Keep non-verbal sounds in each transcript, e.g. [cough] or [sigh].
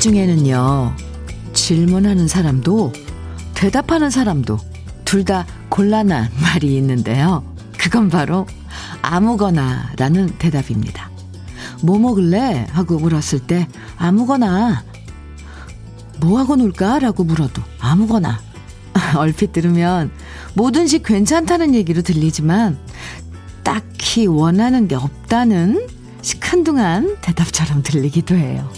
중에는요, 질문하는 사람도 대답하는 사람도 둘 다 곤란한 [laughs] 말이 있는데요. 그건 바로 아무거나 라는 대답입니다. 뭐 먹을래? 하고 물었을 때 아무거나 뭐 하고 놀까? 라고 물어도 아무거나 [laughs] 얼핏 들으면 뭐든지 괜찮다는 얘기로 들리지만 딱히 원하는 게 없다는 시큰둥한 대답처럼 들리기도 해요.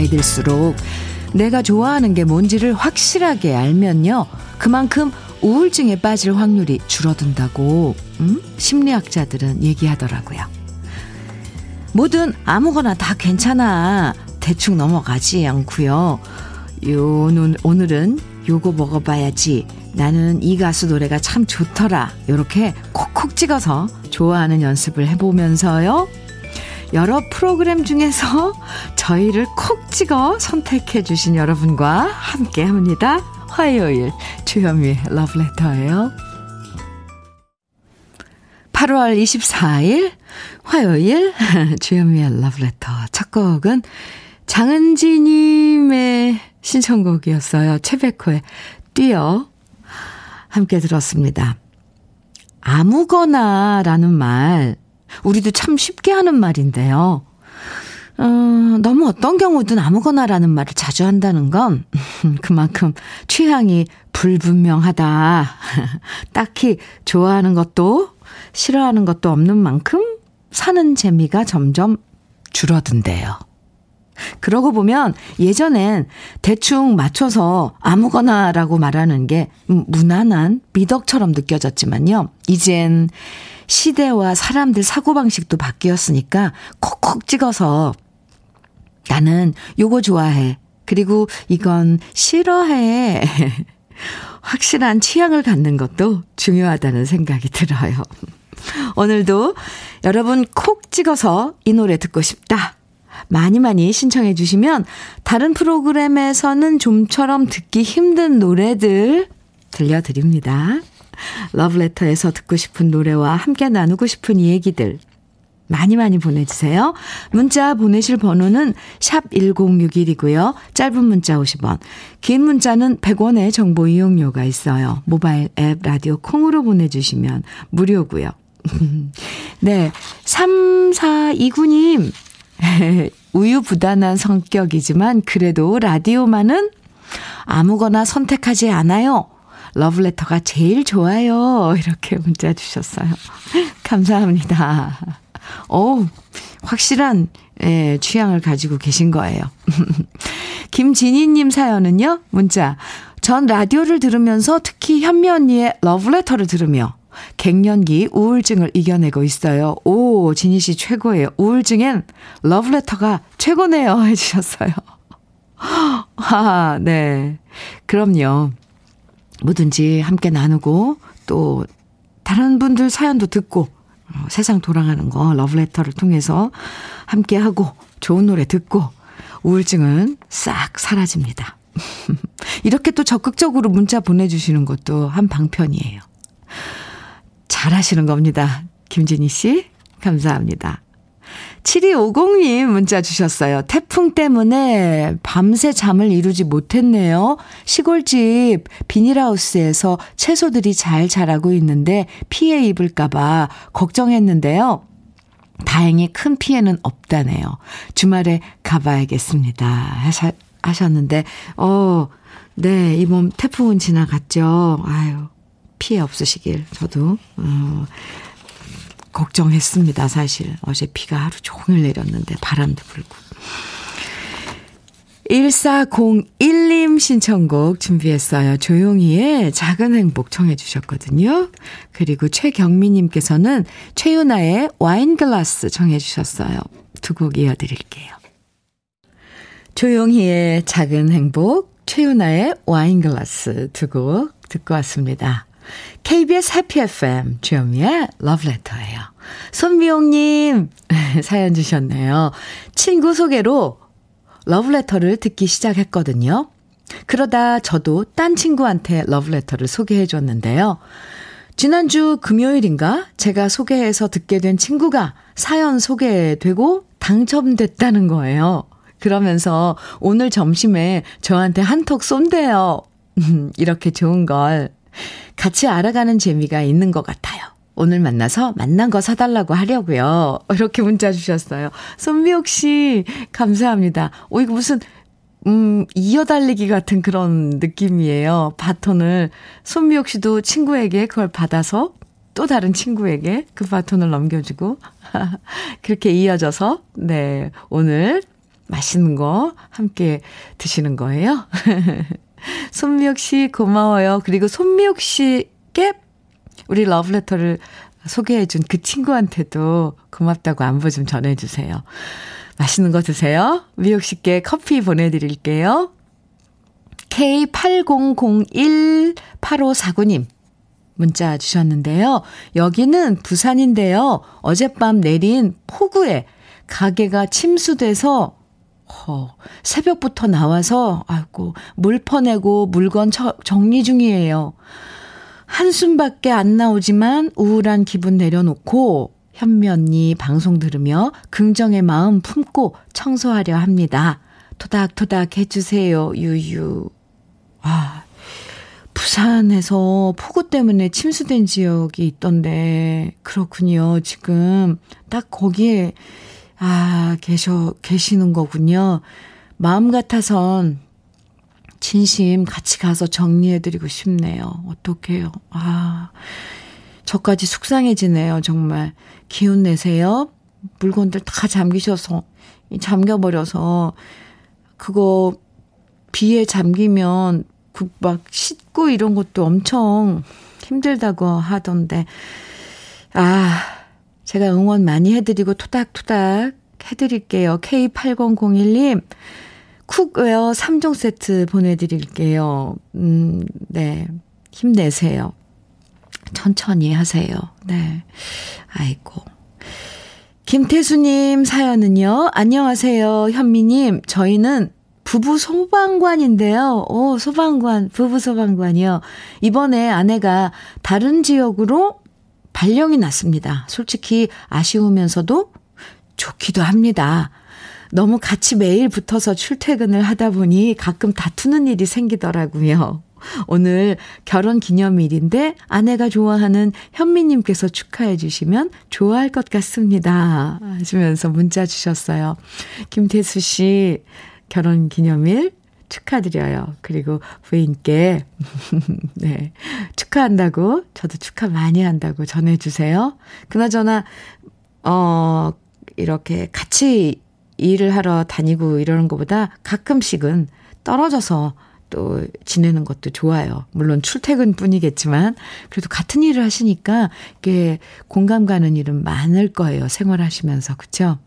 나이 들수록 내가 좋아하는 게 뭔지를 확실하게 알면요. 그만큼 우울증에 빠질 확률이 줄어든다고 음? 심리학자들은 얘기하더라고요. 뭐든 아무거나 다 괜찮아. 대충 넘어가지 않고요. 요 오늘은 요거 먹어봐야지. 나는 이 가수 노래가 참 좋더라. 요렇게 콕콕 찍어서 좋아하는 연습을 해보면서요. 여러 프로그램 중에서 [laughs] 저희를 콕 찍어 선택해 주신 여러분과 함께 합니다. 화요일 주현미의 러브레터예요. 8월 24일 화요일 [laughs] 주현미의 러브레터 첫 곡은 장은지님의 신청곡이었어요. 최백호의 뛰어 함께 들었습니다. 아무거나 라는 말 우리도 참 쉽게 하는 말인데요. 어, 너무 어떤 경우든 아무거나라는 말을 자주 한다는 건 [laughs] 그만큼 취향이 불분명하다. [laughs] 딱히 좋아하는 것도 싫어하는 것도 없는 만큼 사는 재미가 점점 줄어든대요. 그러고 보면 예전엔 대충 맞춰서 아무거나라고 말하는 게 무난한 미덕처럼 느껴졌지만요. 이젠 시대와 사람들 사고방식도 바뀌었으니까 콕콕 찍어서 나는 요거 좋아해. 그리고 이건 싫어해. [laughs] 확실한 취향을 갖는 것도 중요하다는 생각이 들어요. 오늘도 여러분 콕 찍어서 이 노래 듣고 싶다. 많이 많이 신청해 주시면 다른 프로그램에서는 좀처럼 듣기 힘든 노래들 들려드립니다. 러브레터에서 듣고 싶은 노래와 함께 나누고 싶은 얘기들 많이 많이 보내주세요. 문자 보내실 번호는 샵 1061이고요. 짧은 문자 50원, 긴 문자는 100원의 정보 이용료가 있어요. 모바일 앱 라디오 콩으로 보내주시면 무료고요. [laughs] 네, 3429님. [laughs] 우유부단한 성격이지만 그래도 라디오만은 아무거나 선택하지 않아요. 러브레터가 제일 좋아요. 이렇게 문자 주셨어요. [laughs] 감사합니다. 오, 확실한, 예, 취향을 가지고 계신 거예요. [laughs] 김진희님 사연은요, 문자. 전 라디오를 들으면서 특히 현미 언니의 러브레터를 들으며 갱년기 우울증을 이겨내고 있어요. 오, 진희 씨 최고예요. 우울증엔 러브레터가 최고네요. [laughs] 해주셨어요. 아, 네. 그럼요. 뭐든지 함께 나누고 또 다른 분들 사연도 듣고 어, 세상 돌아가는 거 러브레터를 통해서 함께 하고 좋은 노래 듣고 우울증은 싹 사라집니다. [laughs] 이렇게 또 적극적으로 문자 보내주시는 것도 한 방편이에요. 잘하시는 겁니다. 김진희 씨, 감사합니다. 7250님 문자 주셨어요. 태풍 때문에 밤새 잠을 이루지 못했네요. 시골집 비닐하우스에서 채소들이 잘 자라고 있는데 피해 입을까봐 걱정했는데요. 다행히 큰 피해는 없다네요. 주말에 가봐야겠습니다. 하셔, 하셨는데, 어, 네, 이번 태풍은 지나갔죠. 아유, 피해 없으시길, 저도, 어, 걱정했습니다, 사실. 어제 비가 하루 종일 내렸는데 바람도 불고. 1401님 신청곡 준비했어요. 조용히의 작은 행복 청해 주셨거든요. 그리고 최경미님께서는 최윤아의 와인글라스 청해 주셨어요. 두 곡 이어드릴게요. 조용히의 작은 행복, 최윤아의 와인글라스 두 곡 듣고 왔습니다. KBS 해피 FM 주현미의 러브레터예요. 손미용님 [laughs] 사연 주셨네요. 친구 소개로 러브레터를 듣기 시작했거든요. 그러다 저도 딴 친구한테 러브레터를 소개해 줬는데요. 지난주 금요일인가 제가 소개해서 듣게 된 친구가 사연 소개되고 당첨됐다는 거예요. 그러면서 오늘 점심에 저한테 한턱 쏜대요. [laughs] 이렇게 좋은 걸 같이 알아가는 재미가 있는 것 같아요. 오늘 만나서 만난 거 사달라고 하려고요. [laughs] 이렇게 문자 주셨어요. 손미옥 씨, 감사합니다. 오, 이거 무슨, 음, 이어달리기 같은 그런 느낌이에요. 바톤을. 손미옥 씨도 친구에게 그걸 받아서 또 다른 친구에게 그 바톤을 넘겨주고, [laughs] 그렇게 이어져서, 네, 오늘 맛있는 거 함께 드시는 거예요. [laughs] [laughs] 손미옥 씨 고마워요. 그리고 손미옥 씨께 우리 러브레터를 소개해준 그 친구한테도 고맙다고 안부 좀 전해주세요. 맛있는 거 드세요. 미옥 씨께 커피 보내드릴게요. K80018549님. 문자 주셨는데요. 여기는 부산인데요. 어젯밤 내린 폭우에 가게가 침수돼서 허, 새벽부터 나와서 아이고 물 퍼내고 물건 처, 정리 중이에요. 한숨밖에 안 나오지만 우울한 기분 내려놓고 현미 언니 방송 들으며 긍정의 마음 품고 청소하려 합니다. 토닥토닥 해주세요. 유유. 아, 부산에서 폭우 때문에 침수된 지역이 있던데, 그렇군요. 지금 딱 거기에, 아, 계셔, 계시는 거군요. 마음 같아선 진심 같이 가서 정리해드리고 싶네요. 어떡해요. 아, 저까지 속상해지네요. 정말. 기운 내세요. 물건들 다 잠기셔서, 잠겨버려서, 그거 비에 잠기면 그 막 씻고 이런 것도 엄청 힘들다고 하던데, 아, 제가 응원 많이 해드리고 토닥토닥 해드릴게요. K8001님, cookware 3종 세트 보내드릴게요. 음, 네. 힘내세요. 천천히 하세요. 네. 아이고. 김태수님 사연은요. 안녕하세요. 현미님. 저희는 부부 소방관인데요. 오, 소방관, 부부 소방관이요. 이번에 아내가 다른 지역으로 발령이 났습니다. 솔직히 아쉬우면서도 좋기도 합니다. 너무 같이 매일 붙어서 출퇴근을 하다 보니 가끔 다투는 일이 생기더라고요. 오늘 결혼 기념일인데 아내가 좋아하는 현미님께서 축하해 주시면 좋아할 것 같습니다. 하시면서 문자 주셨어요. 김태수 씨, 결혼 기념일 축하드려요. 그리고 부인께, [laughs] 네, 축하한다고, 저도 축하 많이 한다고 전해주세요. 그나저나, 어, 이렇게 같이 일을 하러 다니고 이러는 것보다 가끔씩은 떨어져서 또 지내는 것도 좋아요. 물론 출퇴근 뿐이겠지만, 그래도 같은 일을 하시니까 이게 공감 가는 일은 많을 거예요. 생활하시면서. 그쵸?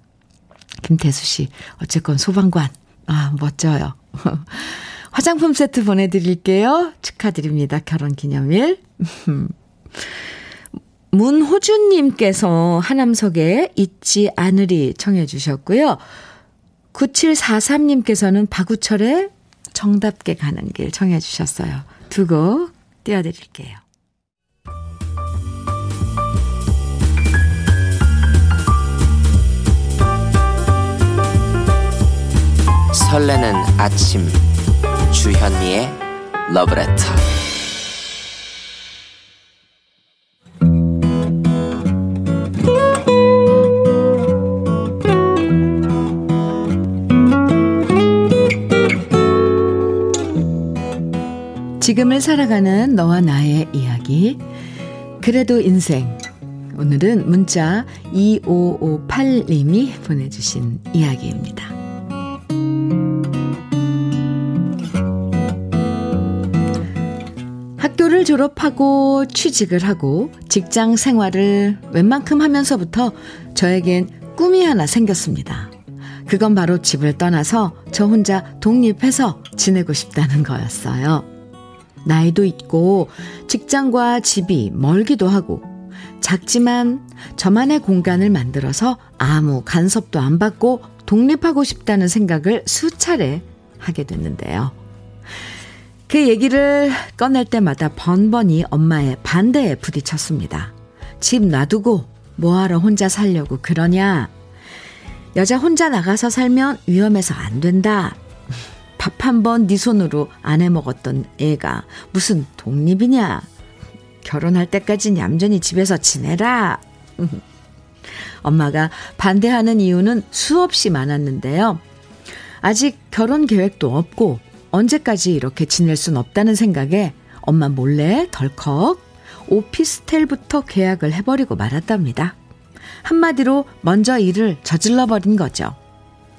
김태수 씨, 어쨌건 소방관. 아, 멋져요. [laughs] 화장품 세트 보내드릴게요. 축하드립니다. 결혼 기념일. [laughs] 문호준님께서 하남석에 잊지 않으리 청해 주셨고요. 9743님께서는 박우철의 정답게 가는 길 청해 주셨어요. 두 곡 띄워드릴게요. 설레는 아침 주현미의 러브레터 지금을 살아가는 너와 나의 이야기. 그래도 인생. 오늘은 문자 2558님이 보내주신 이야기입니다. 학교를 졸업하고 취직을 하고 직장 생활을 웬만큼 하면서부터 저에겐 꿈이 하나 생겼습니다. 그건 바로 집을 떠나서 저 혼자 독립해서 지내고 싶다는 거였어요. 나이도 있고 직장과 집이 멀기도 하고 작지만 저만의 공간을 만들어서 아무 간섭도 안 받고 독립하고 싶다는 생각을 수차례 하게 됐는데요. 그 얘기를 꺼낼 때마다 번번이 엄마의 반대에 부딪혔습니다. 집 놔두고 뭐하러 혼자 살려고 그러냐? 여자 혼자 나가서 살면 위험해서 안 된다. 밥 한 번 네 손으로 안 해 먹었던 애가 무슨 독립이냐? 결혼할 때까지 얌전히 집에서 지내라. 엄마가 반대하는 이유는 수없이 많았는데요. 아직 결혼 계획도 없고 언제까지 이렇게 지낼 순 없다는 생각에 엄마 몰래 덜컥 오피스텔부터 계약을 해버리고 말았답니다. 한마디로 먼저 일을 저질러 버린 거죠.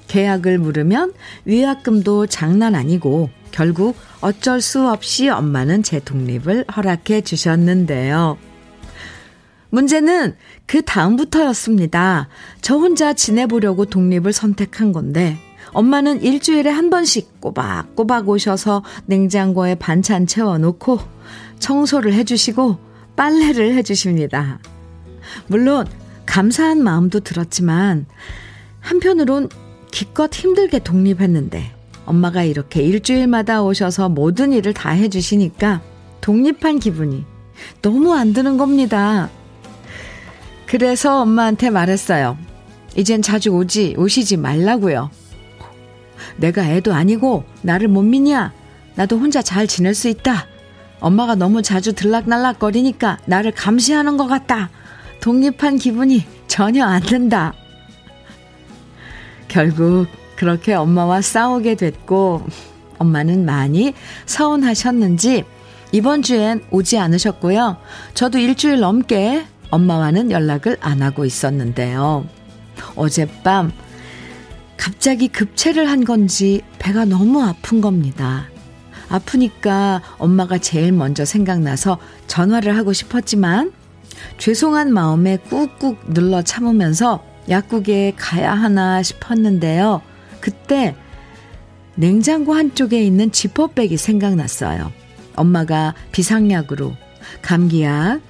계약을 물으면 위약금도 장난 아니고 결국 어쩔 수 없이 엄마는 제 독립을 허락해 주셨는데요. 문제는 그 다음부터였습니다. 저 혼자 지내보려고 독립을 선택한 건데, 엄마는 일주일에 한 번씩 꼬박꼬박 오셔서 냉장고에 반찬 채워놓고 청소를 해주시고 빨래를 해주십니다. 물론 감사한 마음도 들었지만 한편으론 기껏 힘들게 독립했는데 엄마가 이렇게 일주일마다 오셔서 모든 일을 다 해주시니까 독립한 기분이 너무 안 드는 겁니다. 그래서 엄마한테 말했어요. 이젠 자주 오지, 오시지 말라고요. 내가 애도 아니고 나를 못 믿냐? 나도 혼자 잘 지낼 수 있다. 엄마가 너무 자주 들락날락 거리니까 나를 감시하는 것 같다. 독립한 기분이 전혀 안 든다. 결국 그렇게 엄마와 싸우게 됐고, 엄마는 많이 서운하셨는지 이번 주엔 오지 않으셨고요. 저도 일주일 넘게 엄마와는 연락을 안 하고 있었는데요. 어젯밤 갑자기 급체를 한 건지 배가 너무 아픈 겁니다. 아프니까 엄마가 제일 먼저 생각나서 전화를 하고 싶었지만 죄송한 마음에 꾹꾹 눌러 참으면서 약국에 가야 하나 싶었는데요. 그때 냉장고 한쪽에 있는 지퍼백이 생각났어요. 엄마가 비상약으로 감기약,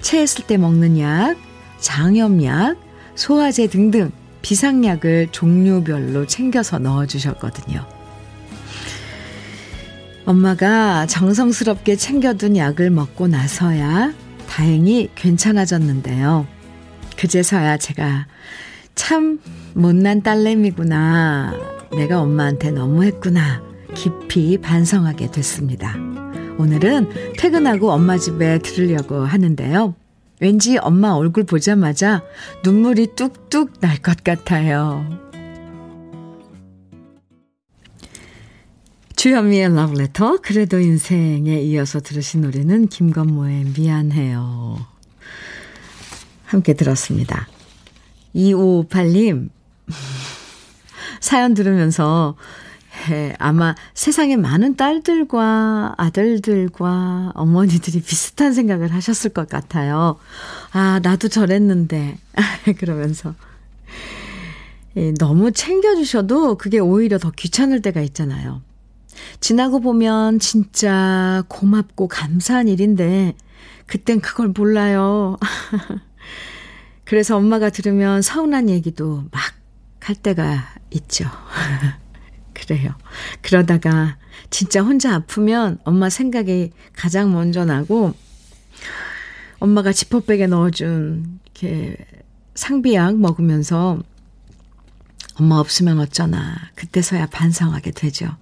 체했을 때 먹는 약, 장염약, 소화제 등등 비상약을 종류별로 챙겨서 넣어주셨거든요. 엄마가 정성스럽게 챙겨둔 약을 먹고 나서야 다행히 괜찮아졌는데요. 그제서야 제가 참 못난 딸내미구나. 내가 엄마한테 너무했구나. 깊이 반성하게 됐습니다. 오늘은 퇴근하고 엄마 집에 들으려고 하는데요. 왠지 엄마 얼굴 보자마자 눈물이 뚝뚝 날 것 같아요. 주현미의 러브레터 그래도 인생에 이어서 들으신 노래는 김건모의 미안해요. 함께 들었습니다. 2558님 [laughs] 사연 들으면서 해. 아마 세상에 많은 딸들과 아들들과 어머니들이 비슷한 생각을 하셨을 것 같아요. 아, 나도 저랬는데. [laughs] 그러면서. 예, 너무 챙겨주셔도 그게 오히려 더 귀찮을 때가 있잖아요. 지나고 보면 진짜 고맙고 감사한 일인데, 그땐 그걸 몰라요. [laughs] 그래서 엄마가 들으면 서운한 얘기도 막 할 때가 있죠. [laughs] 그래요. 그러다가 진짜 혼자 아프면 엄마 생각이 가장 먼저 나고 엄마가 지퍼백에 넣어준 이렇게 상비약 먹으면서 엄마 없으면 어쩌나 그때서야 반성하게 되죠.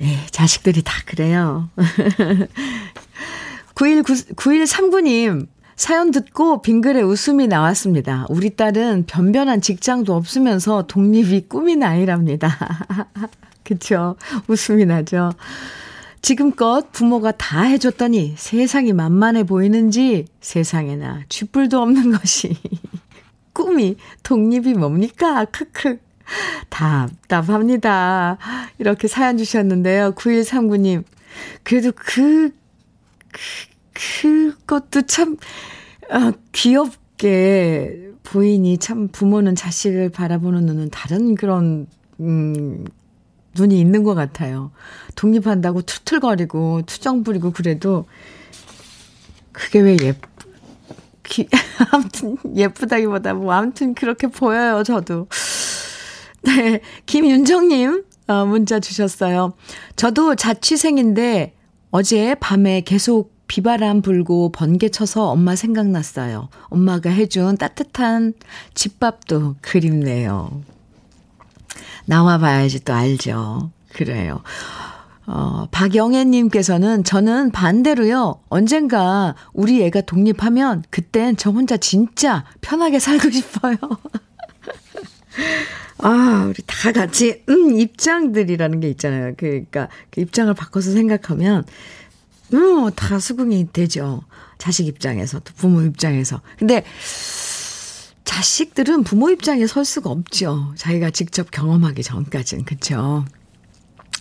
에 자식들이 다 그래요. [laughs] 91, 9139님, 사연 듣고 빙글에 웃음이 나왔습니다. 우리 딸은 변변한 직장도 없으면서 독립이 꿈인 아이랍니다. [laughs] 그쵸? 웃음이 나죠. 지금껏 부모가 다 해줬더니 세상이 만만해 보이는지 세상에나 쥐뿔도 없는 것이 [laughs] 꿈이 독립이 뭡니까? 크크. 답답합니다. 이렇게 사연 주셨는데요. 9139님. 그래도 그, 그 그것도 참, 아, 귀엽게 보이니 참 부모는 자식을 바라보는 눈은 다른 그런, 음, 눈이 있는 것 같아요. 독립한다고 투틀거리고 투정 부리고 그래도 그게 왜 예, 기, [laughs] 아무튼 예쁘다기보다 뭐 아무튼 그렇게 보여요, 저도. 네, 김윤정님 어, 문자 주셨어요. 저도 자취생인데 어제 밤에 계속 비바람 불고 번개 쳐서 엄마 생각났어요. 엄마가 해준 따뜻한 집밥도 그립네요. 나와 봐야지 또 알죠. 그래요. 어, 박영애님께서는 저는 반대로요. 언젠가 우리 애가 독립하면 그땐 저 혼자 진짜 편하게 살고 싶어요. [laughs] 아, 우리 다 같이, 음, 입장들이라는 게 있잖아요. 그러니까 그 입장을 바꿔서 생각하면, 음, 다 수긍이 되죠. 자식 입장에서, 또 부모 입장에서. 근데, 자식들은 부모 입장에 설 수가 없죠. 자기가 직접 경험하기 전까지는. 그쵸?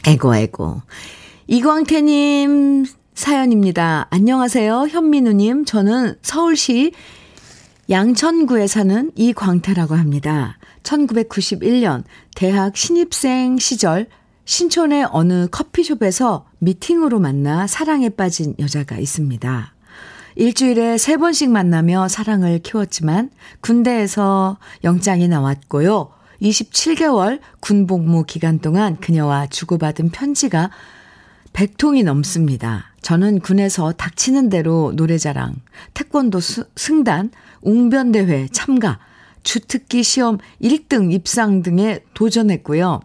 에고, 에고. 이광태님 사연입니다. 안녕하세요. 현민우님. 저는 서울시 양천구에 사는 이광태라고 합니다. 1991년 대학 신입생 시절 신촌의 어느 커피숍에서 미팅으로 만나 사랑에 빠진 여자가 있습니다. 일주일에 세 번씩 만나며 사랑을 키웠지만 군대에서 영장이 나왔고요. 27개월 군복무 기간 동안 그녀와 주고받은 편지가 100통이 넘습니다. 저는 군에서 닥치는 대로 노래자랑, 태권도 수, 승단, 웅변대회 참가, 주특기 시험 1등 입상 등에 도전했고요.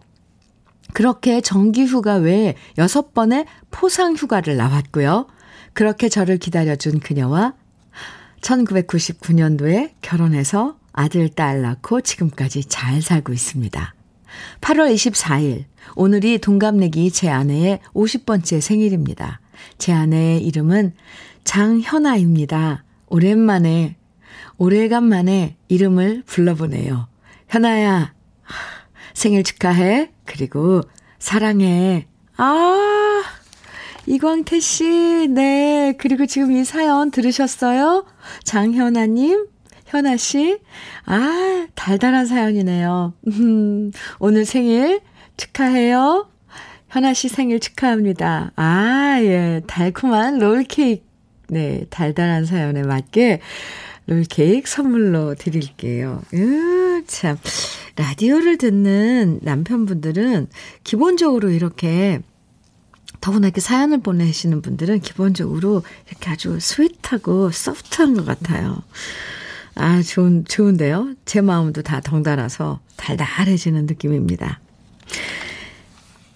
그렇게 정기휴가 외에 6번의 포상휴가를 나왔고요. 그렇게 저를 기다려준 그녀와 1999년도에 결혼해서 아들, 딸 낳고 지금까지 잘 살고 있습니다. 8월 24일, 오늘이 동갑내기 제 아내의 50번째 생일입니다. 제 아내의 이름은 장현아입니다. 오랜만에, 오래간만에 이름을 불러보네요. 현아야, 생일 축하해. 그리고 사랑해. 아, 이광태 씨, 네. 그리고 지금 이 사연 들으셨어요? 장현아님, 현아 씨. 아, 달달한 사연이네요. 음, [laughs] 오늘 생일 축하해요. 현아 씨 생일 축하합니다. 아, 예. 달콤한 롤케이크. 네, 달달한 사연에 맞게 롤케이크 선물로 드릴게요. 으, 참. 라디오를 듣는 남편분들은 기본적으로 이렇게 더구나 이렇게 사연을 보내시는 분들은 기본적으로 이렇게 아주 sweet하고 soft한 것 같아요. 아, 좋은, 좋은데요? 제 마음도 다 덩달아서 달달해지는 느낌입니다.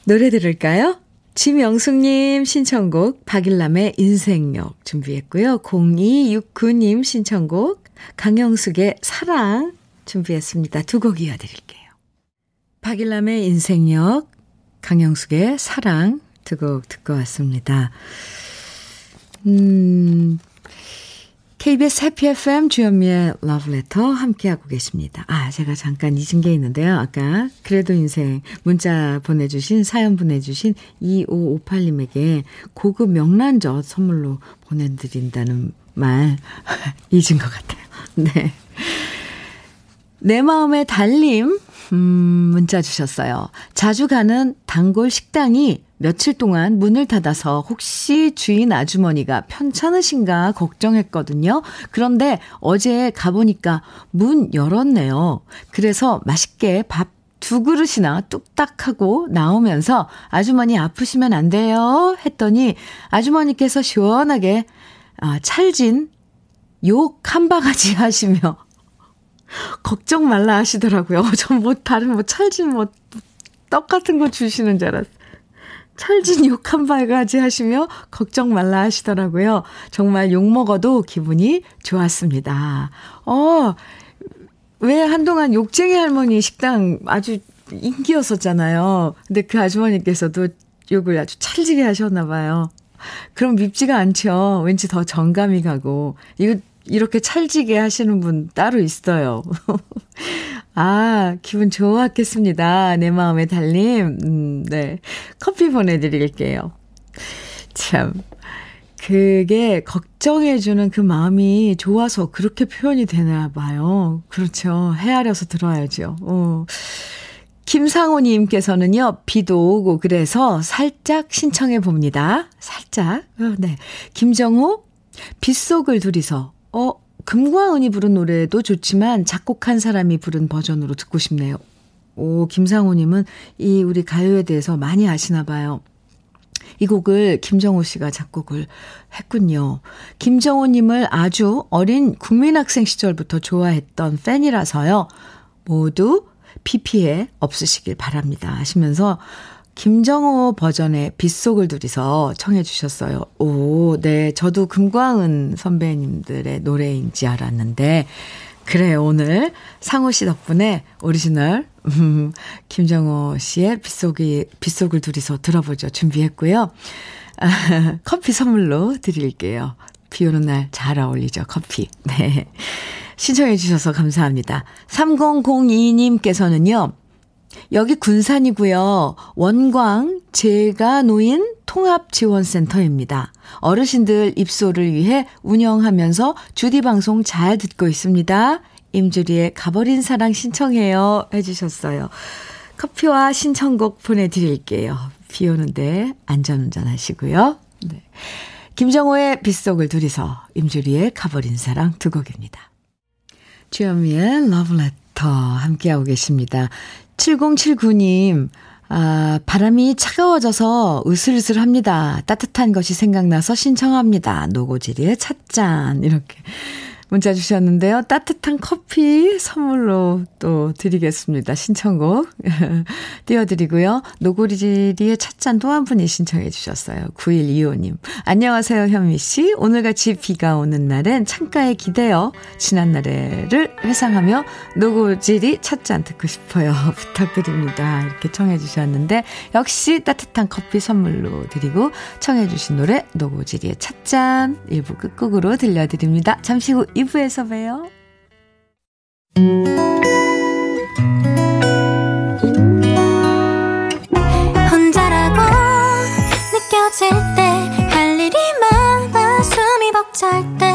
노래 들을까요? 지명숙님 신청곡 박일남의 인생역 준비했고요. 0269님 신청곡 강영숙의 사랑 준비했습니다. 두 곡 이어드릴게요. 박일남의 인생역, 강영숙의 사랑 두 곡 듣고 왔습니다. 음, KBS 해피 FM 주현미의 러브레터 함께하고 계십니다. 아, 제가 잠깐 잊은 게 있는데요. 아까 그래도 인생 문자 보내주신 사연 보내주신 2558님에게 고급 명란젓 선물로 보내드린다는 말 [laughs] 잊은 것 같아요. [laughs] 네. 내 마음의 달림 음, 문자 주셨어요. 자주 가는 단골 식당이 며칠 동안 문을 닫아서 혹시 주인 아주머니가 편찮으신가 걱정했거든요. 그런데 어제 가보니까 문 열었네요. 그래서 맛있게 밥 두 그릇이나 뚝딱 하고 나오면서 아주머니 아프시면 안 돼요. 했더니 아주머니께서 시원하게 아, 찰진 욕 한 바가지 [laughs] 하시며 걱정 말라 하시더라고요. [laughs] 전 뭐 다른 뭐 찰진 뭐 떡 같은 거 주시는 줄 알았어요. 찰진 욕한 바가지 하시며 걱정 말라 하시더라고요. 정말 욕 먹어도 기분이 좋았습니다. 어, 왜 한동안 욕쟁이 할머니 식당 아주 인기였었잖아요. 근데 그 아주머니께서도 욕을 아주 찰지게 하셨나 봐요. 그럼 밉지가 않죠. 왠지 더 정감이 가고. 이거 이렇게 찰지게 하시는 분 따로 있어요. [laughs] 아, 기분 좋았겠습니다. 내 마음의 달님. 음, 네. 커피 보내드릴게요. 참. 그게 걱정해주는 그 마음이 좋아서 그렇게 표현이 되나 봐요. 그렇죠. 헤아려서 들어야죠. 어. 김상호님께서는요, 비도 오고 그래서 살짝 신청해 봅니다. 살짝. 어, 네. 김정호, 빗속을 둘이서 어, 금과 은이 부른 노래도 좋지만 작곡한 사람이 부른 버전으로 듣고 싶네요. 오, 김상호님은 이 우리 가요에 대해서 많이 아시나 봐요. 이 곡을 김정호 씨가 작곡을 했군요. 김정호 님을 아주 어린 국민학생 시절부터 좋아했던 팬이라서요. 모두 비 피해 없으시길 바랍니다. 하시면서 김정호 버전의 빗속을 둘이서 청해 주셨어요. 오, 네. 저도 금과 은 선배님들의 노래인지 알았는데, 그래요. 오늘 상호 씨 덕분에 오리지널, 음, 김정호 씨의 빗속이, 빗속을 둘이서 들어보죠. 준비했고요. 아, 커피 선물로 드릴게요. 비 오는 날 잘 어울리죠. 커피. 네. 신청해 주셔서 감사합니다. 3002님께서는요. 여기 군산이고요. 원광 제가 노인 통합지원센터입니다. 어르신들 입소를 위해 운영하면서 주디 방송 잘 듣고 있습니다. 임주리의 가버린 사랑 신청해요 해주셨어요. 커피와 신청곡 보내드릴게요. 비 오는데 안전운전 하시고요. 네. 김정호의 빗속을 둘이서 임주리의 가버린 사랑 두 곡입니다. 주현미의 러브레터 함께하고 계십니다. 7079님, 아, 바람이 차가워져서 으슬으슬 합니다. 따뜻한 것이 생각나서 신청합니다. 노고지리의 찻잔. 이렇게 문자 주셨는데요. 따뜻한 커피 선물로 또 드리겠습니다. 신청곡 [laughs] 띄워드리고요. 노고리지리의 찻잔 또 한 분이 신청해 주셨어요. 9125님. 안녕하세요, 현미 씨. 오늘같이 비가 오는 날엔 창가에 기대어 지난 날을 회상하며 노고지리 찻잔 듣고 싶어요. [laughs] 부탁드립니다. 이렇게 청해 주셨는데 역시 따뜻한 커피 선물로 드리고 청해 주신 노래 노고지리의 찻잔 일부 끝곡으로 들려드립니다. 잠시 후 2부에서 봬요. 혼자라고 느껴질 때 할 일이 많아 숨이 벅찰 때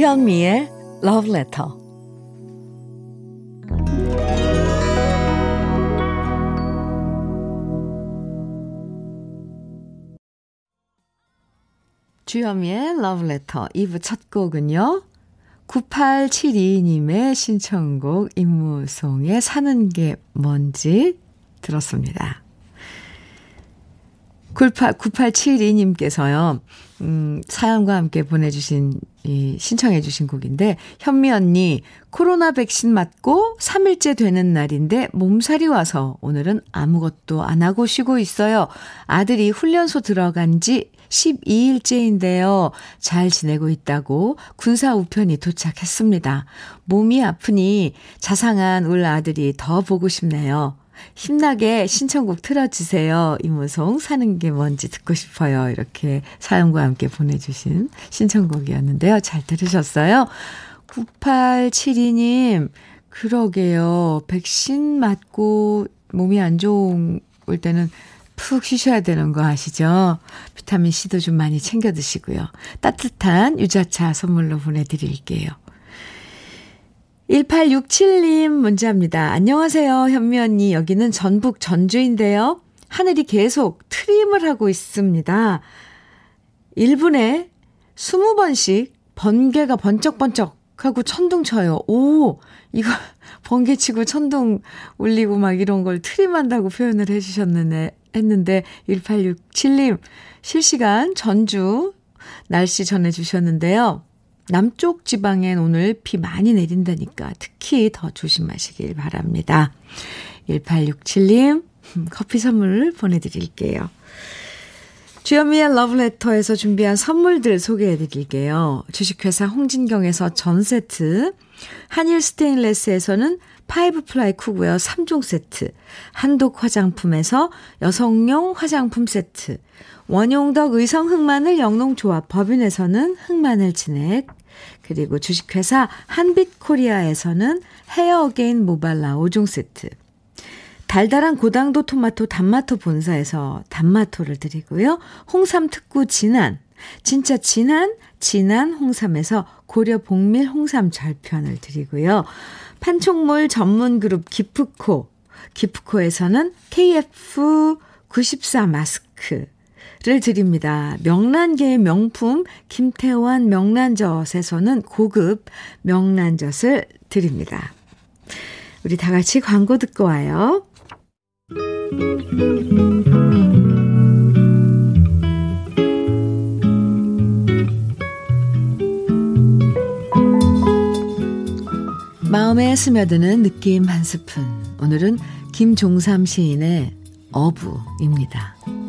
주현미의 Love Letter. 주현미의 Love Letter 2부 첫 곡은요. 9872님의 신청곡 임무송의 사는 게 뭔지 들었습니다. 98, 9872님께서요, 음, 사연과 함께 보내주신, 이, 신청해 주신 곡인데, 현미 언니, 코로나 백신 맞고 3일째 되는 날인데, 몸살이 와서 오늘은 아무것도 안 하고 쉬고 있어요. 아들이 훈련소 들어간 지 12일째인데요. 잘 지내고 있다고 군사 우편이 도착했습니다. 몸이 아프니 자상한 울 아들이 더 보고 싶네요. 힘나게 신청곡 틀어주세요. 이무송 사는 게 뭔지 듣고 싶어요. 이렇게 사연과 함께 보내주신 신청곡이었는데요. 잘 들으셨어요? 9872님, 그러게요. 백신 맞고 몸이 안 좋을 때는 푹 쉬셔야 되는 거 아시죠? 비타민C도 좀 많이 챙겨 드시고요. 따뜻한 유자차 선물로 보내드릴게요. 1867님 문자입니다. 안녕하세요, 현미 언니. 여기는 전북 전주인데요. 하늘이 계속 트림을 하고 있습니다. 1분에 20번씩 번개가 번쩍번쩍 하고 천둥 쳐요. 오, 이거 [laughs] 번개 치고 천둥 울리고 막 이런 걸 트림한다고 표현을 해주셨는데, 했는데, 1867님, 실시간 전주 날씨 전해주셨는데요. 남쪽 지방엔 오늘 비 많이 내린다니까 특히 더 조심하시길 바랍니다. 1867님, 커피 선물 보내드릴게요. 주현미의 러브레터에서 준비한 선물들 소개해 드릴게요. 주식회사 홍진경에서 전 세트, 한일 스테인레스에서는 five ply cookware 3종 세트, 한독 화장품에서 여성용 화장품 세트, 원용덕 의성 흑마늘 영농조합 법인에서는 흑마늘 진액, 그리고 주식회사 한빛코리아에서는 헤어 어게인 모발라 5종 세트, 달달한 고당도 토마토 단마토 본사에서 단마토를 드리고요. 홍삼 특구 진한, 진짜 진한, 진한 홍삼에서 고려 복밀 홍삼 절편을 드리고요. 판촉물 전문 그룹 기프코, 기프코에서는 KF94 마스크 를 드립니다. 명란계의 명품 김태환 명란젓에서는 고급 명란젓을 드립니다. 우리 다 같이 광고 듣고 와요. 마음에 스며드는 느낌 한 스푼. 오늘은 김종삼 시인의 어부입니다.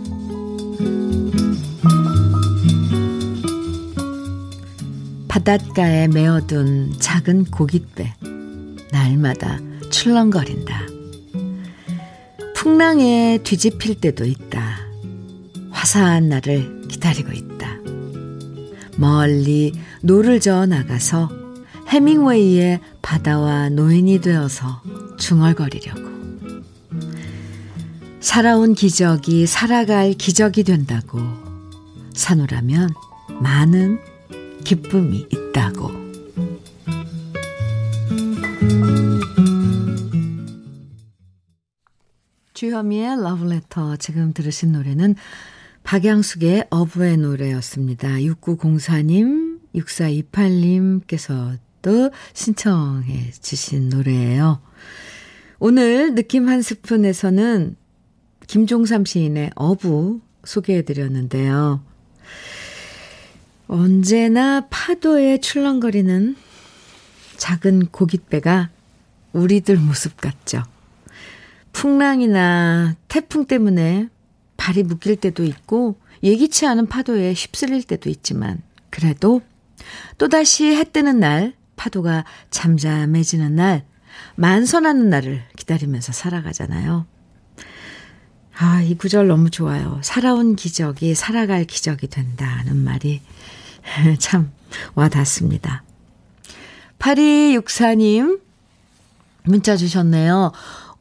바닷가에 매어둔 작은 고깃배. 날마다 출렁거린다. 풍랑에 뒤집힐 때도 있다. 화사한 날을 기다리고 있다. 멀리 노를 저어 나가서 헤밍웨이의 바다와 노인이 되어서 중얼거리려고. 살아온 기적이 살아갈 기적이 된다고. 산호라면 많은 기쁨이 있다고. 주현미의 러브레터 지금 들으신 노래는 박양숙의 어부의 노래였습니다. 6904님, 6428님께서도 신청해 주신 노래예요. 오늘 느낌 한 스푼에서는 김종삼 시인의 어부 소개해 드렸는데요. 언제나 파도에 출렁거리는 작은 고깃배가 우리들 모습 같죠. 풍랑이나 태풍 때문에 발이 묶일 때도 있고 예기치 않은 파도에 휩쓸릴 때도 있지만 그래도 또다시 해 뜨는 날 파도가 잠잠해지는 날 만선하는 날을 기다리면서 살아가잖아요. 아, 이 구절 너무 좋아요. 살아온 기적이 살아갈 기적이 된다는 말이 [laughs] 참 와닿습니다. 8264님 문자 주셨네요.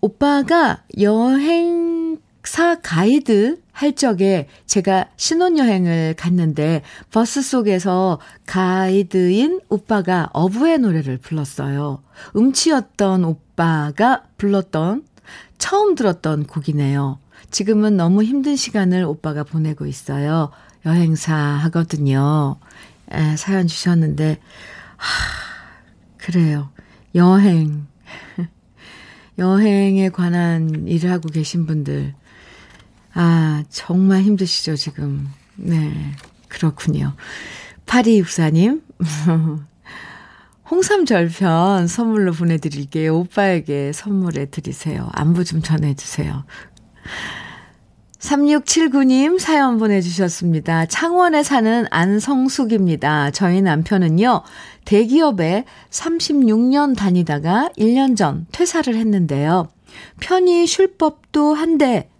오빠가 여행사 가이드 할 적에 제가 신혼여행을 갔는데 버스 속에서 가이드인 오빠가 어부의 노래를 불렀어요. 음치였던 오빠가 불렀던 처음 들었던 곡이네요. 지금은 너무 힘든 시간을 오빠가 보내고 있어요. 여행사 하거든요. 에, 사연 주셨는데, 하, 그래요. 여행. [laughs] 여행에 관한 일을 하고 계신 분들, 아, 정말 힘드시죠, 지금. 네, 그렇군요. 8264님, 홍삼 절편 선물로 보내드릴게요. 오빠에게 선물해 드리세요. 안부 좀 전해주세요. 3679님 사연 보내주셨습니다. 창원에 사는 안성숙입니다. 저희 남편은요, 대기업에 36년 다니다가 1년 전 퇴사를 했는데요. 편히 쉴 법도 한데,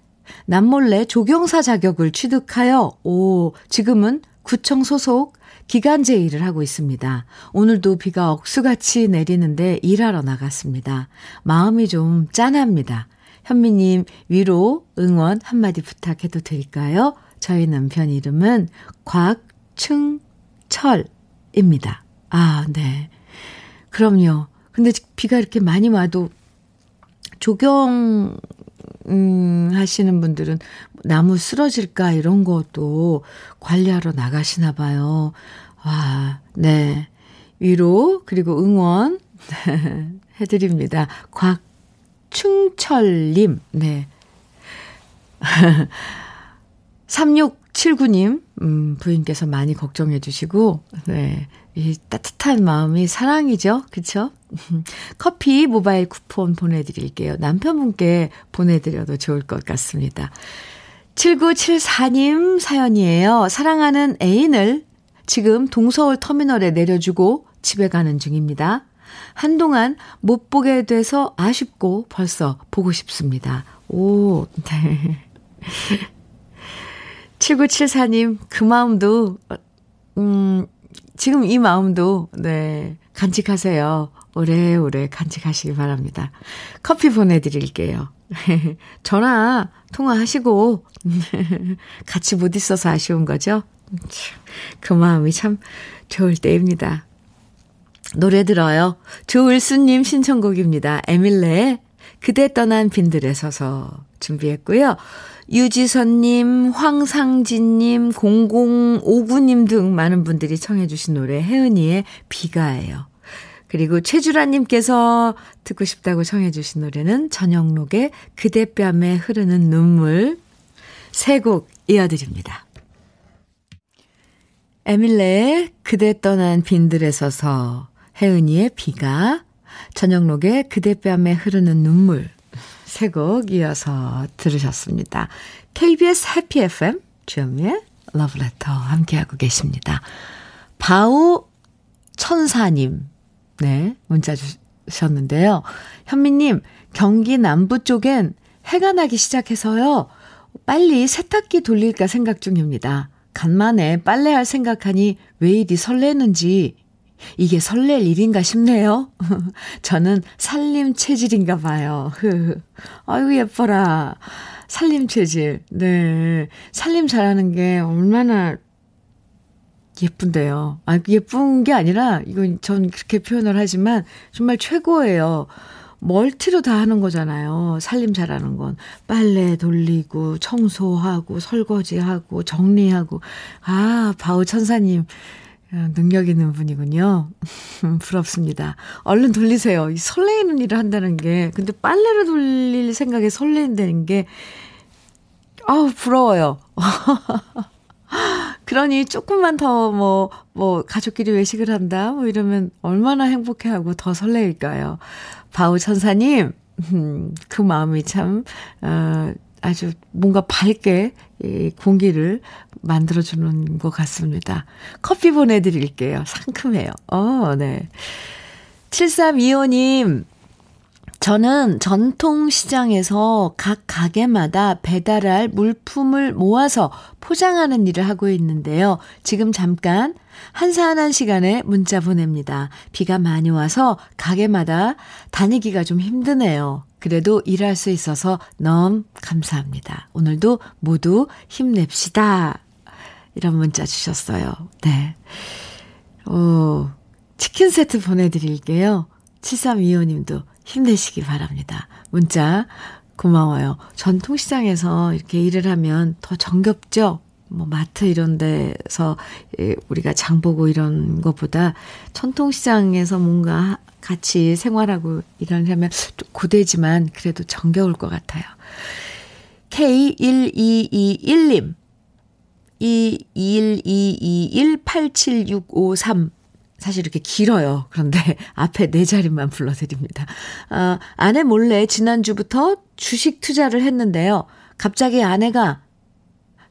남몰래 조경사 자격을 취득하여, 오, 지금은 구청 소속 기간제 일을 하고 있습니다. 오늘도 비가 억수같이 내리는데 일하러 나갔습니다. 마음이 좀 짠합니다. 현미님 위로 응원 한마디 부탁해도 될까요? 저희 남편 이름은 곽충철입니다. 아, 네. 그럼요. 근데 비가 이렇게 많이 와도 조경, 음, 하시는 분들은 나무 쓰러질까 이런 것도 관리하러 나가시나 봐요. 와, 네. 위로, 그리고 응원 [laughs] 해드립니다. 곽 충철님, 네. [laughs] 3679님, 음, 부인께서 많이 걱정해 주시고, 네. 이 따뜻한 마음이 사랑이죠. 그쵸? [laughs] 커피 모바일 쿠폰 보내드릴게요. 남편분께 보내드려도 좋을 것 같습니다. 7974님 사연이에요. 사랑하는 애인을 지금 동서울 터미널에 내려주고 집에 가는 중입니다. 한동안 못 보게 돼서 아쉽고 벌써 보고 싶습니다. 오, 네. 7974님, 그 마음도, 음, 지금 이 마음도, 네, 간직하세요. 오래오래 간직하시기 바랍니다. 커피 보내드릴게요. [laughs] 전화 통화하시고, [laughs] 같이 못 있어서 아쉬운 거죠? 그 마음이 참 좋을 때입니다. 노래 들어요. 조을수님 신청곡입니다. 에밀레의 그대 떠난 빈들에 서서 준비했고요. 유지선님, 황상진님, 0059님 등 많은 분들이 청해주신 노래 혜은이의 비가예요. 그리고 최주라님께서 듣고 싶다고 청해주신 노래는 전영록의 그대 뺨에 흐르는 눈물 세 곡 이어드립니다. 에밀레의 그대 떠난 빈들에 서서 혜은이의 비가 전영록의 그대뺨에 흐르는 눈물 세 곡 이어서 들으셨습니다. KBS 해피 FM 주현미의 러브레터 함께하고 계십니다. 바우 천사님 네 문자 주셨는데요. 현미님 경기 남부 쪽엔 해가 나기 시작해서요. 빨리 세탁기 돌릴까 생각 중입니다. 간만에 빨래할 생각하니 왜 이리 설레는지 이게 설렐 일인가 싶네요. [laughs] 저는 살림 체질인가 봐요. [laughs] 아이고, 예뻐라. 살림 체질. 네. 살림 잘하는 게 얼마나 예쁜데요. 아, 예쁜 게 아니라, 이건 전 그렇게 표현을 하지만 정말 최고예요. 멀티로 다 하는 거잖아요. 살림 잘하는 건. 빨래 돌리고, 청소하고, 설거지하고, 정리하고. 아, 바우 천사님. 능력 있는 분이군요. [laughs] 부럽습니다. 얼른 돌리세요. 이 설레이는 일을 한다는 게. 근데 빨래를 돌릴 생각에 설레인다는 게, 아우, 부러워요. [laughs] 그러니 조금만 더 뭐, 뭐, 가족끼리 외식을 한다? 뭐 이러면 얼마나 행복해하고 더 설레일까요? 바우 천사님, 음, [laughs] 그 마음이 참, 어, 아주 뭔가 밝게 이 공기를 만들어주는 것 같습니다. 커피 보내드릴게요. 상큼해요. 어, 네. 7325님, 저는 전통시장에서 각 가게마다 배달할 물품을 모아서 포장하는 일을 하고 있는데요. 지금 잠깐 한산한 시간에 문자 보냅니다. 비가 많이 와서 가게마다 다니기가 좀 힘드네요. 그래도 일할 수 있어서 너무 감사합니다. 오늘도 모두 힘냅시다. 이런 문자 주셨어요. 네. 오, 치킨 세트 보내드릴게요. 7325님도 힘내시기 바랍니다. 문자 고마워요. 전통시장에서 이렇게 일을 하면 더 정겹죠? 뭐 마트 이런 데서 우리가 장 보고 이런 것보다 전통시장에서 뭔가 같이 생활하고 좀 고되지만 그래도 정겨울 것 같아요. K1221님 21221876553 사실 이렇게 길어요. 그런데 [laughs] 앞에 네 자리만 불러드립니다. 아, 아내 몰래 지난주부터 주식 투자를 했는데요. 갑자기 아내가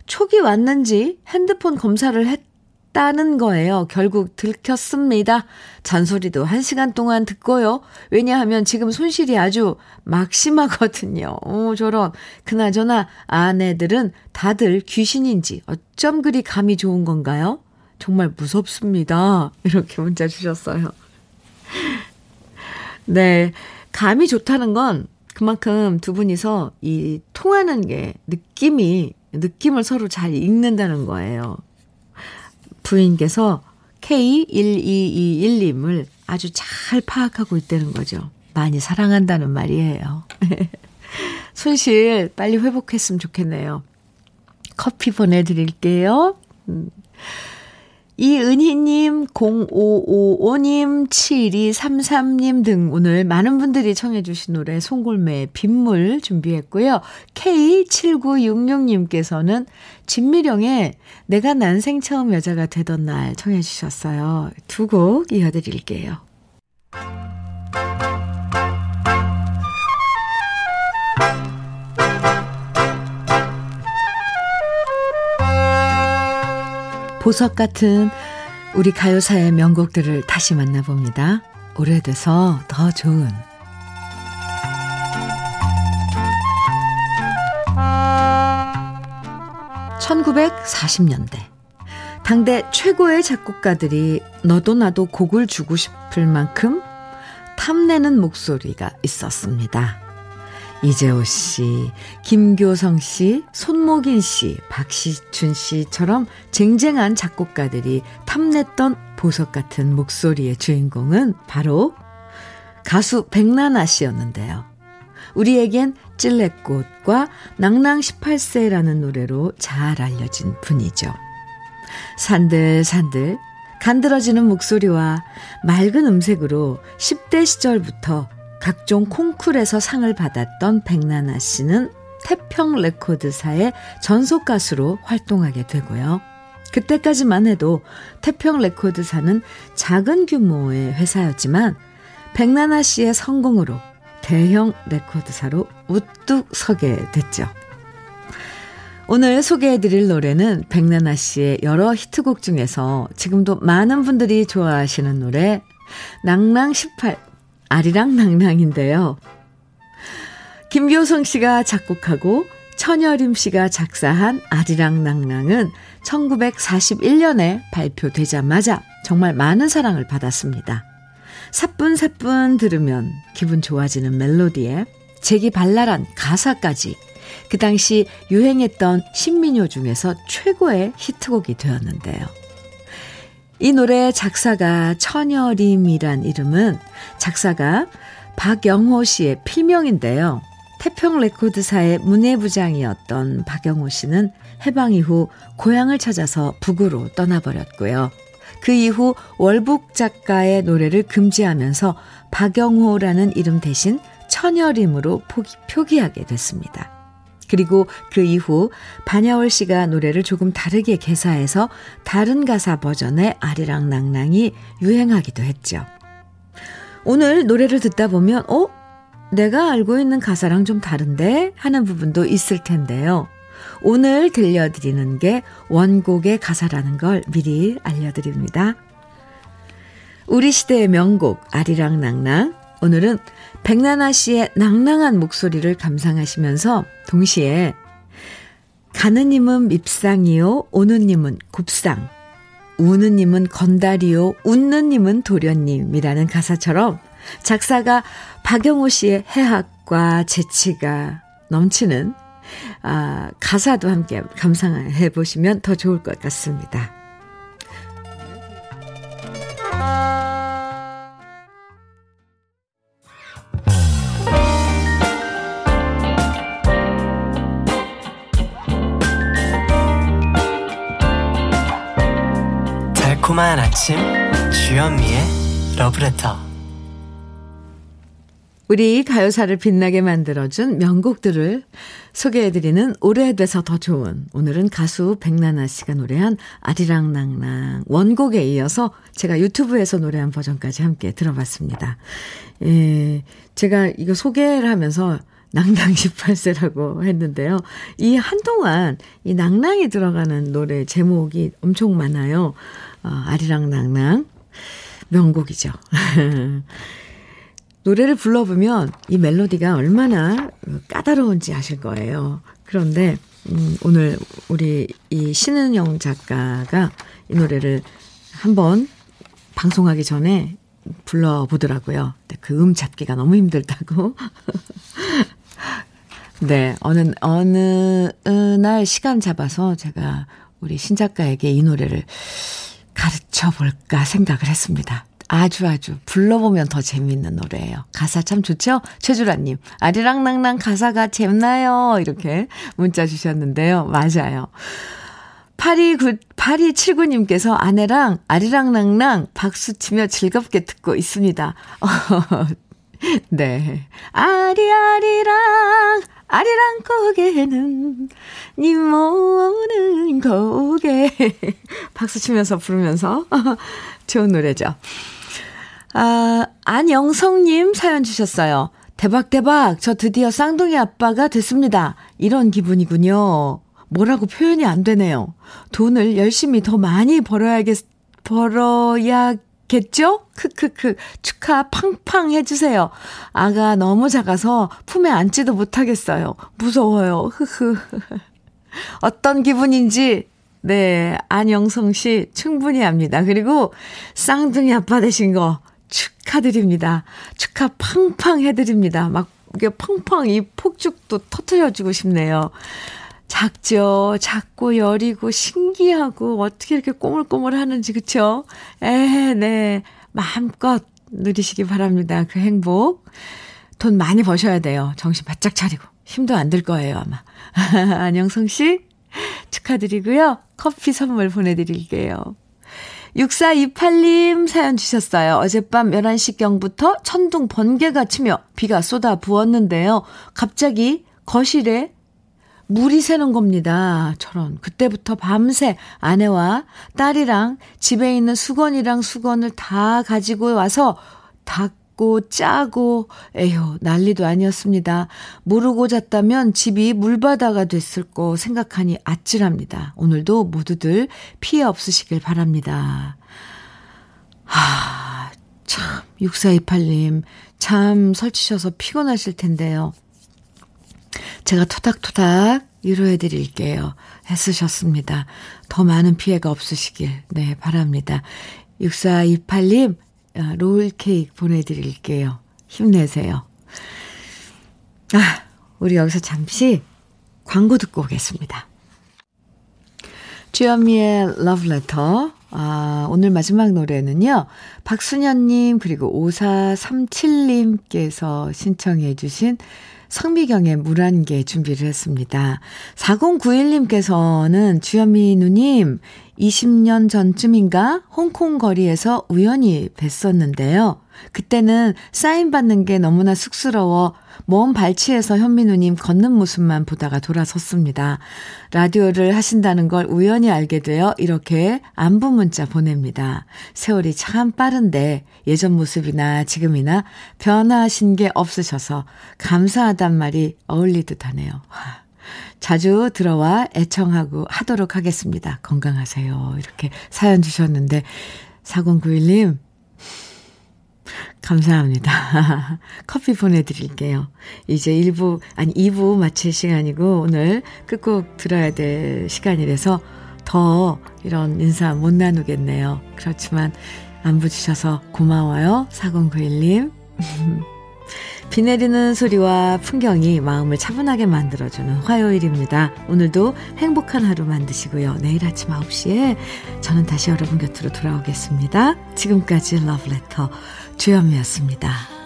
촉이 왔는지 핸드폰 검사를 했 다는 거예요. 결국 들켰습니다. 잔소리도 한 시간 동안 듣고요. 왜냐하면 지금 손실이 아주 막심하거든요. 오, 저런. 그나저나 아내들은 다들 귀신인지 어쩜 그리 감이 좋은 건가요? 정말 무섭습니다. [laughs] 이렇게 문자 주셨어요. [laughs] 네. 감이 좋다는 건 그만큼 두 분이서 이 통하는 게 느낌이, 느낌을 서로 잘 읽는다는 거예요. 부인께서 K1221님을 아주 잘 파악하고 있다는 거죠. 많이 사랑한다는 말이에요. [laughs] 손실 빨리 회복했으면 좋겠네요. 커피 보내드릴게요. 음. 이은희님, 0555님, 7233님 등 오늘 많은 분들이 청해주신 노래 송골매의 빗물 준비했고요. K7966님께서는 진미령의 내가 난생 처음 여자가 되던 날 청해주셨어요. 두 곡 이어드릴게요. 보석 같은 우리 가요사의 명곡들을 다시 만나봅니다. 오래돼서 더 좋은 1940년대 당대 최고의 작곡가들이 너도 나도 곡을 주고 싶을 만큼 탐내는 목소리가 있었습니다. 이재호 씨, 김교성 씨, 손목인 씨, 박시춘 씨처럼 쟁쟁한 작곡가들이 탐냈던 보석 같은 목소리의 주인공은 바로 가수 백나나 씨였는데요. 우리에겐 찔레꽃과 낭낭 18세라는 노래로 잘 알려진 분이죠. 산들산들 간드러지는 목소리와 맑은 음색으로 10대 시절부터 각종 콩쿨에서 상을 받았던 백난아 씨는 태평 레코드사의 전속 가수로 활동하게 되고요. 그때까지만 해도 태평 레코드사는 작은 규모의 회사였지만 백난아 씨의 성공으로 대형 레코드사로 우뚝 서게 됐죠. 오늘 소개해드릴 노래는 백난아 씨의 여러 히트곡 중에서 지금도 많은 분들이 좋아하시는 노래 낭낭 18 아리랑 낭낭인데요. 김교성 씨가 작곡하고 천여림 씨가 작사한 아리랑 낭낭은 1941년에 발표되자마자 정말 많은 사랑을 받았습니다. 사뿐사뿐 들으면 기분 좋아지는 멜로디에 재기 발랄한 가사까지 그 당시 유행했던 신민요 중에서 최고의 히트곡이 되었는데요. 이 노래 작사가 천여림이란 이름은 작사가 박영호 씨의 필명인데요. 태평 레코드사의 문예부장이었던 박영호 씨는 해방 이후 고향을 찾아서 북으로 떠나버렸고요. 그 이후 월북 작가의 노래를 금지하면서 박영호라는 이름 대신 천여림으로 포기, 표기하게 됐습니다. 그리고 그 이후 반야월 씨가 노래를 조금 다르게 개사해서 다른 가사 버전의 아리랑 낭낭이 유행하기도 했죠. 오늘 노래를 듣다 보면, 어? 내가 알고 있는 가사랑 좀 다른데? 하는 부분도 있을 텐데요. 오늘 들려드리는 게 원곡의 가사라는 걸 미리 알려드립니다. 우리 시대의 명곡 아리랑 낭낭 오늘은 백나나 씨의 낭낭한 목소리를 감상하시면서 동시에 가느님은 밉상이요 오느님은 곱상 우느님은 건달이요 웃느님은 도련님이라는 가사처럼 작사가 박영호 씨의 해학과 재치가 넘치는 아, 가사도 함께 감상해 보시면 더 좋을 것 같습니다. 아침 주현미의 러브레터 우리 가요사를 빛나게 만들어준 명곡들을 소개해드리는 오래돼서 더 좋은 오늘은 가수 백나나 씨가 노래한 아리랑낭랑 원곡에 이어서 제가 유튜브에서 노래한 버전까지 함께 들어봤습니다. 예, 제가 이거 소개를 하면서 낭낭 18세라고 했는데요. 이 한동안 이 낭낭이 들어가는 노래 제목이 엄청 많아요. 어, 아리랑낭낭 명곡이죠. [laughs] 노래를 불러보면 이 멜로디가 얼마나 까다로운지 아실 거예요. 그런데 음, 오늘 우리 이 신은영 작가가 이 노래를 한번 방송하기 전에 불러보더라고요. 그 음 잡기가 너무 힘들다고. [laughs] 네, 어느, 어느 날 시간 잡아서 제가 우리 신 작가에게 이 노래를 가르쳐 볼까 생각을 했습니다. 아주 아주 불러보면 더 재미있는 노래예요. 가사 참 좋죠? 최주라님, 아리랑낭낭 가사가 잼나요. 이렇게 문자 주셨는데요. 맞아요. 8279, 8279님께서 아내랑 아리랑낭낭 박수 치며 즐겁게 듣고 있습니다. [laughs] [laughs] 네. 아리아리랑, 아리랑 고개는 님 모는 고개. [laughs] 박수 치면서 부르면서 [laughs] 좋은 노래죠. 아, 안영성님 사연 주셨어요. 대박, 대박. 저 드디어 쌍둥이 아빠가 됐습니다. 이런 기분이군요. 뭐라고 표현이 안 되네요. 돈을 열심히 더 많이 벌어야겠, 벌어야 겠죠? 크크크. 축하 팡팡 해주세요. 아가 너무 작아서 품에 안지도 못하겠어요. 무서워요. 흐흐. [laughs] 어떤 기분인지 네, 안영성 씨 충분히 압니다. 그리고 쌍둥이 아빠 되신 거 축하드립니다. 축하 팡팡 해드립니다. 막 이게 팡팡 이 폭죽도 터트려주고 싶네요. 작죠. 작고 여리고 신기하고 어떻게 이렇게 꼬물꼬물 하는지 그쵸? 에, 네. 마음껏 누리시기 바랍니다. 그 행복. 돈 많이 버셔야 돼요. 정신 바짝 차리고. 힘도 안 들 거예요, 아마. [laughs] 안영성 씨, 축하드리고요. 커피 선물 보내 드릴게요. 6428님 사연 주셨어요. 어젯밤 11시경부터 천둥 번개가 치며 비가 쏟아 부었는데요. 갑자기 거실에 물이 새는 겁니다. 저런. 그때부터 밤새 아내와 딸이랑 집에 있는 수건이랑 수건을 다 가지고 와서 닦고 짜고 에휴 난리도 아니었습니다. 모르고 잤다면 집이 물바다가 됐을 거 생각하니 아찔합니다. 오늘도 모두들 피해 없으시길 바랍니다. 하, 참 6428님 참 설치셔서 피곤하실 텐데요. 제가 토닥토닥 위로해 드릴게요. 애쓰셨습니다. 더 많은 피해가 없으시길, 네, 바랍니다. 6428님, 어, 롤 케이크 보내드릴게요. 힘내세요. 아, 우리 여기서 잠시 광고 듣고 오겠습니다. 주현미의 러브레터. 아, 오늘 마지막 노래는요. 박순현님, 그리고 5437님께서 신청해 주신 성미경의 물한개 준비를 했습니다. 4091님께서는 주현미 누님 20년 전쯤인가 홍콩 거리에서 우연히 뵀었는데요. 그때는 사인 받는 게 너무나 쑥스러워 먼 발치에서 현민우님 걷는 모습만 보다가 돌아섰습니다. 라디오를 하신다는 걸 우연히 알게 되어 이렇게 안부 문자 보냅니다. 세월이 참 빠른데 예전 모습이나 지금이나 변화하신 게 없으셔서 감사하단 말이 어울리듯 하네요. 자주 들어와 애청하고 하도록 하겠습니다. 건강하세요. 이렇게 사연 주셨는데 4091님 감사합니다. [laughs] 커피 보내드릴게요. 이제 1부, 아니 2부 마칠 시간이고 오늘 끝곡 들어야 될 시간이라서 더 이런 인사 못 나누겠네요. 그렇지만 안부 주셔서 고마워요. 4091님. [laughs] 비 내리는 소리와 풍경이 마음을 차분하게 만들어주는 화요일입니다. 오늘도 행복한 하루 만드시고요. 내일 아침 9시에 저는 다시 여러분 곁으로 돌아오겠습니다. 지금까지 러브레터 주현미였습니다.